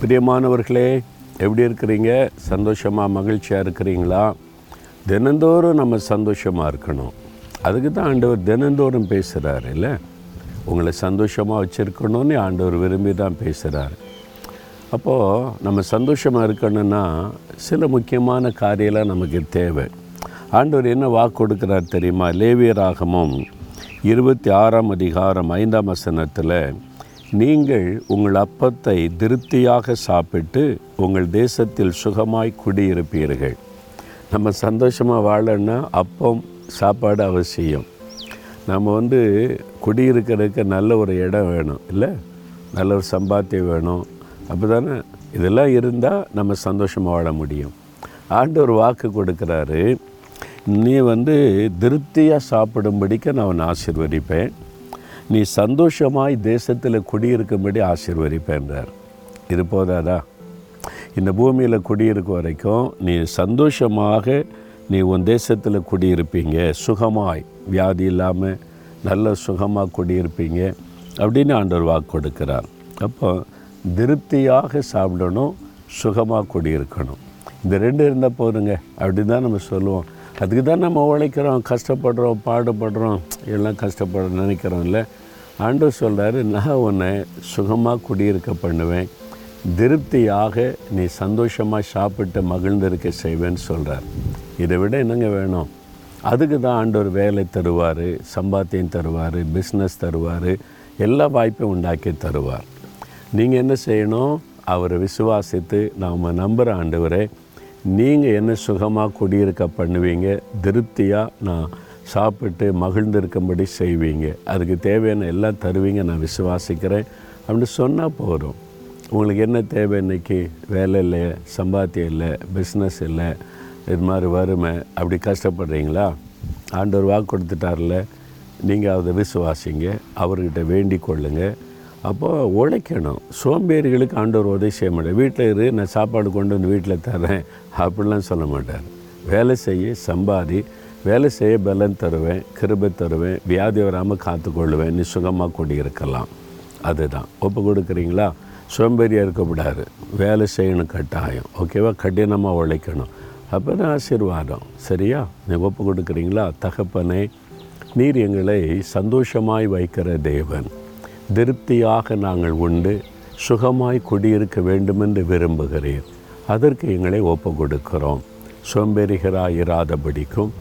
பிரியமானவர்களே எப்படி இருக்கிறீங்க? சந்தோஷமாக மகிழ்ச்சியாக இருக்கிறீங்களா? தினந்தோறும் நம்ம சந்தோஷமாக இருக்கணும். அதுக்கு தான் ஆண்டவர் தினந்தோறும் பேசுகிறாரு இல்லை? உங்களை சந்தோஷமாக வச்சுருக்கணும்னு ஆண்டவர் விரும்பி தான் பேசுகிறார் அப்போது நம்ம சந்தோஷமாக இருக்கணும்னா சில முக்கியமான காரியெல்லாம் நமக்கு தேவை. ஆண்டவர் என்ன வாக்கு கொடுக்குறார் தெரியுமா? லேவியராகமும் இருபத்தி ஆறாம் அதிகாரம் ஐந்தாம் வசனத்தில் நீங்கள் உங்கள் அப்பத்தை திருப்தியாக சாப்பிட்டு உங்கள் தேசத்தில் சுகமாய் குடியிருப்பீர்கள். நம்ம சந்தோஷமாக வாழன்னா அப்பம் சாப்பாடு அவசியம். நம்ம வந்து குடியிருக்கிறதுக்கு நல்ல ஒரு இடம் வேணும் இல்லை? நல்ல ஒரு சம்பாத்தியம் வேணும். அப்போ தானே இதெல்லாம் இருந்தால் நம்ம சந்தோஷமாக வாழ முடியும். ஆண்டு ஒரு வாக்கு கொடுக்குறாரு. நீ வந்து திருப்தியாக சாப்பிடும்படிக்க நான் உன்னை ஆசீர்வதிப்பேன். நீ சந்தோஷமாய் தேசத்தில் குடியிருக்கும்படி ஆசீர்வதிப்பேன்றார். இது போதாதா இந்த பூமியில் குடியிருக்க வரைக்கும் நீ சந்தோஷமாக நீ உன் தேசத்தில் குடியிருப்பீங்க. சுகமாய் வியாதி இல்லாமல் நல்ல சுகமாக குடியிருப்பீங்க அப்படின்னு ஆண்டவர் வாக்கு கொடுக்கிறார். அப்போ திருப்தியாக சாப்பிடணும் சுகமாக குடியிருக்கணும். இந்த ரெண்டு இருந்தால் போதுங்க. அப்படின்னு தான் நம்ம சொல்லுவோம். அதுக்கு தான் நம்ம உழைக்கிறோம் கஷ்டப்படுறோம் பாடுபடுறோம் எல்லாம் கஷ்டப்பட நினைக்கிறோம்ல ஆண்டு ஆண்டவர் சொல்கிறாரு நான் உன்னை சுகமாக குடியிருக்க பண்ணுவேன். திருப்தியாக நீ சந்தோஷமாக சாப்பிட்டு மகிழ்ந்திருக்க செய்வேன்னு சொல்கிறார் இதை விட என்னங்க வேணும்? அதுக்கு தான் ஆண்டவர் வேலை தருவார் சம்பாத்தியம் தருவார் பிஸ்னஸ் தருவார் எல்லா வாய்ப்பும் உண்டாக்கி தருவார். நீங்கள் என்ன செய்யணும்? அவரை விசுவாசித்து நாம் நம்புகிற ஆண்டவரை நீங்கள் என்ன சுகமாக குடியிருக்க பண்ணுவீங்க? திருப்தியாக நான் சாப்பிட்டு மகிழ்ந்திருக்கும்படி செய்வீங்க. அதுக்கு தேவையான எல்லாம் தருவீங்க நான் விசுவாசிக்கிறேன். அப்படின்னு சொன்னால் போதும். உங்களுக்கு என்ன தேவை இன்றைக்கி வேலை இல்லை சம்பாத்தியம் இல்லை பிஸ்னஸ் இல்லை இது மாதிரி வறுமை அப்படி கஷ்டப்படுறீங்களா? ஆண்டவர் வாக்கு கொடுத்துட்டார்ல நீங்கள் அதை விசுவாசிங்க அவர்கிட்ட வேண்டிக் கொள்ளுங்கள் அப்போது உழைக்கணும். சோம்பேறிகளுக்கு ஆண்டவர் உதவி செய்ய மாட்டார். வீட்டில் இரு நான் சாப்பாடு கொண்டு வந்து வீட்டில் தரேன் அப்படிலாம் சொல்ல மாட்டார். வேலை செய்ய சம்பாதி வேலை செய்ய பலன் தருவேன் கிருபை தருவேன் வியாதி வராமல் காத்துக்கொள்ளுவேன் நீ சுகமாக குடியிருக்கலாம் அதுதான். ஒப்பு கொடுக்குறீங்களா? சோம்பேறியாக இருக்கக்கூடாது. வேலை செய்யணும் கட்டாயம். ஓகேவா? கடினமாக உழைக்கணும். அப்போ தான் ஆசீர்வாதம். சரியா? நீ ஒப்பு கொடுக்குறீங்களா? தகப்பனே நீர் எங்களை சந்தோஷமாய் வைக்கிற தேவன். திருப்தியாக நாங்கள் உண்டு சுகமாய் குடியிருக்க வேண்டுமென்று விரும்புகிறீர். அதற்கு எங்களை ஒப்பு கொடுக்கிறோம். சோம்பேறிகராய் இராதபடிக்கும்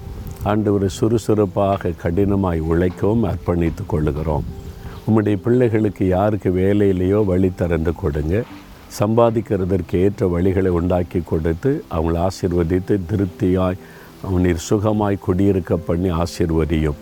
ஆண்டு ஒரு சுறுசுறுப்பாக கடினமாய் உழைக்கவும் அர்ப்பணித்து கொள்ளுகிறோம். உம்முடைய பிள்ளைகளுக்கு யாருக்கு வேலையிலையோ வழி திறந்து கொடுங்க. சம்பாதிக்கிறதற்கு ஏற்ற வழிகளை உண்டாக்கி கொடுத்து அவங்களை ஆசிர்வதித்து திருப்தியாய் அவனில் சுகமாய் குடியிருக்க பண்ணி ஆசிர்வதியும்.